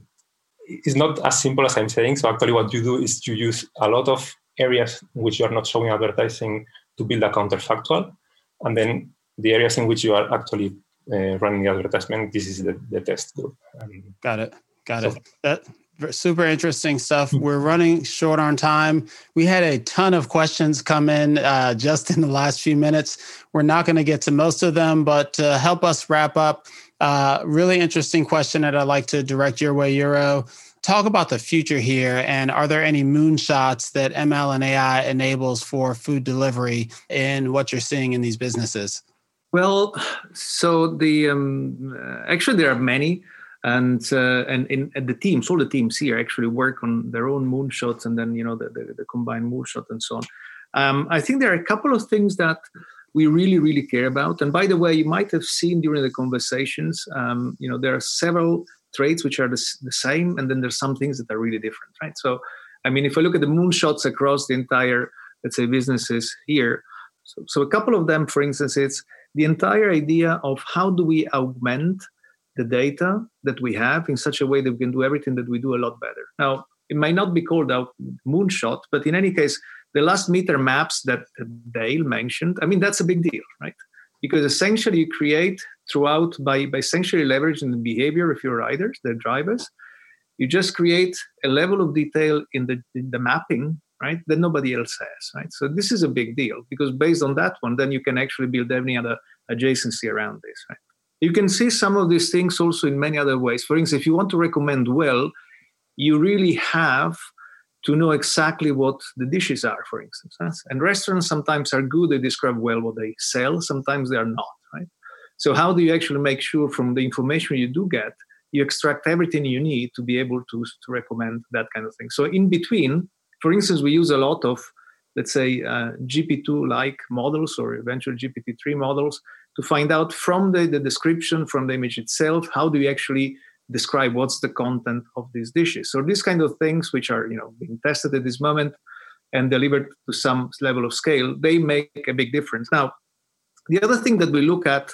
it's not as simple as I'm saying. So actually, what you do is you use a lot of areas in which you are not showing advertising to build a counterfactual, and then the areas in which you are actually uh, running the advertisement. This is the, the test group. Um, Got it. Got so, it. That super interesting stuff. Hmm. We're running short on time. We had a ton of questions come in uh, just in the last few minutes. We're not going to get to most of them, but to help us wrap up, uh, really interesting question that I'd like to direct your way, Euro. Talk about the future here, and are there any moonshots that ML and AI enables for food delivery in what you're seeing in these businesses? Well, so the um, actually there are many and uh, and in and the teams, all the teams here actually work on their own moonshots, and then you know the, the, the combined moonshot and so on. Um, I think there are a couple of things that we really really care about. And by the way, you might have seen during the conversations, um, you know, there are several traits which are the, the same, and then there's some things that are really different, right? So, I mean, if I look at the moonshots across the entire, let's say, businesses here, so, so a couple of them, for instance, it's the entire idea of how do we augment the data that we have in such a way that we can do everything that we do a lot better. Now, it might not be called a moonshot, but in any case, the last meter maps that Dale mentioned, I mean, that's a big deal, right? Because essentially you create throughout by, by essentially leveraging the behavior of your riders, the drivers, you just create a level of detail in the, in the mapping, right, that nobody else has, right? So this is a big deal because based on that one, then you can actually build any other adjacency around this, right? You can see some of these things also in many other ways. For instance, if you want to recommend well, you really have to know exactly what the dishes are, for instance. And restaurants sometimes are good, they describe well what they sell, sometimes they are not, right? So, how do you actually make sure from the information you do get, you extract everything you need to be able to, to recommend that kind of thing? So, in between, for instance, we use a lot of, let's say, uh, GPT like models or eventually GPT 3 models to find out from the, the description, from the image itself, how do you actually describe what's the content of these dishes. So these kind of things, which are you know being tested at this moment and delivered to some level of scale, they make a big difference. Now, the other thing that we look at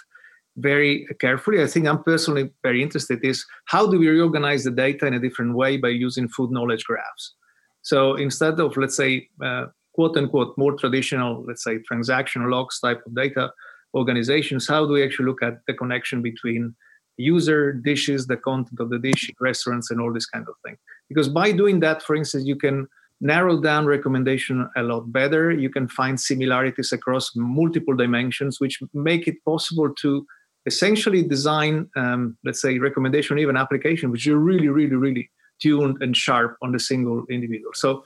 very carefully, I think I'm personally very interested, is how do we reorganize the data in a different way by using food knowledge graphs. So instead of let's say uh, quote unquote more traditional, let's say transactional logs type of data, organizations, how do we actually look at the connection between user dishes the content of the dish restaurants and all this kind of thing? Because by doing that for instance you can narrow down recommendation a lot better. You can find similarities across multiple dimensions which make it possible to essentially design um, let's say recommendation even application which are really really really tuned and sharp on the single individual. So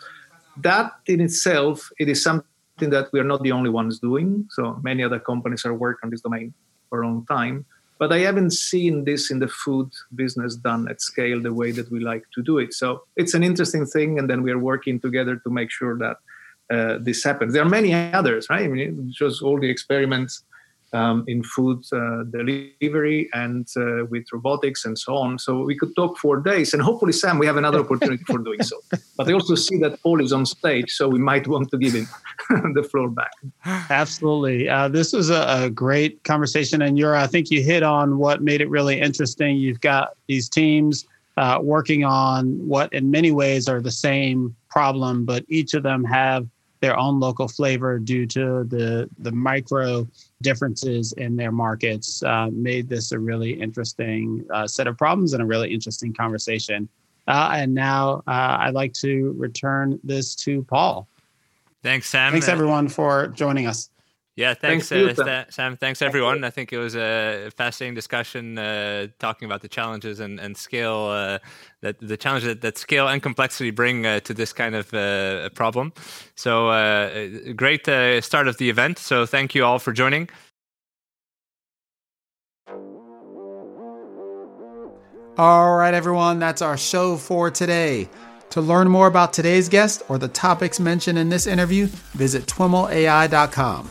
that in itself it is something that we are not the only ones doing so many other companies are working on this domain for a long time but I haven't seen this in the food business done at scale the way that we like to do it. So it's an interesting thing, and then we are working together to make sure that uh, this happens. There are many others, right? I mean, just all the experiments um, in food uh, delivery and uh, with robotics and so on. So we could talk for days, and hopefully, Sam, we have another opportunity for doing so. But I also see that Paul is on stage, so we might want to give him the floor back. Absolutely, uh, this was a, a, great conversation, and you're I think you hit on what made it really interesting. You've got these teams. Uh, working on what in many ways are the same problem, but each of them have their own local flavor due to the the micro differences in their markets uh, made this a really interesting uh, set of problems and a really interesting conversation. Uh, and now uh, I'd like to return this to Paul. Thanks, Sam. Thanks everyone for joining us. Yeah, thanks, thanks uh, Sam. Thanks, everyone. I think it was a fascinating discussion uh, talking about the challenges and, and scale uh, that the challenges that, that, scale and complexity bring uh, to this kind of uh, problem. So, uh, great start of the event. So, thank you all for joining. All right, everyone, that's our show for today. To learn more about today's guest or the topics mentioned in this interview, visit twimlai.com.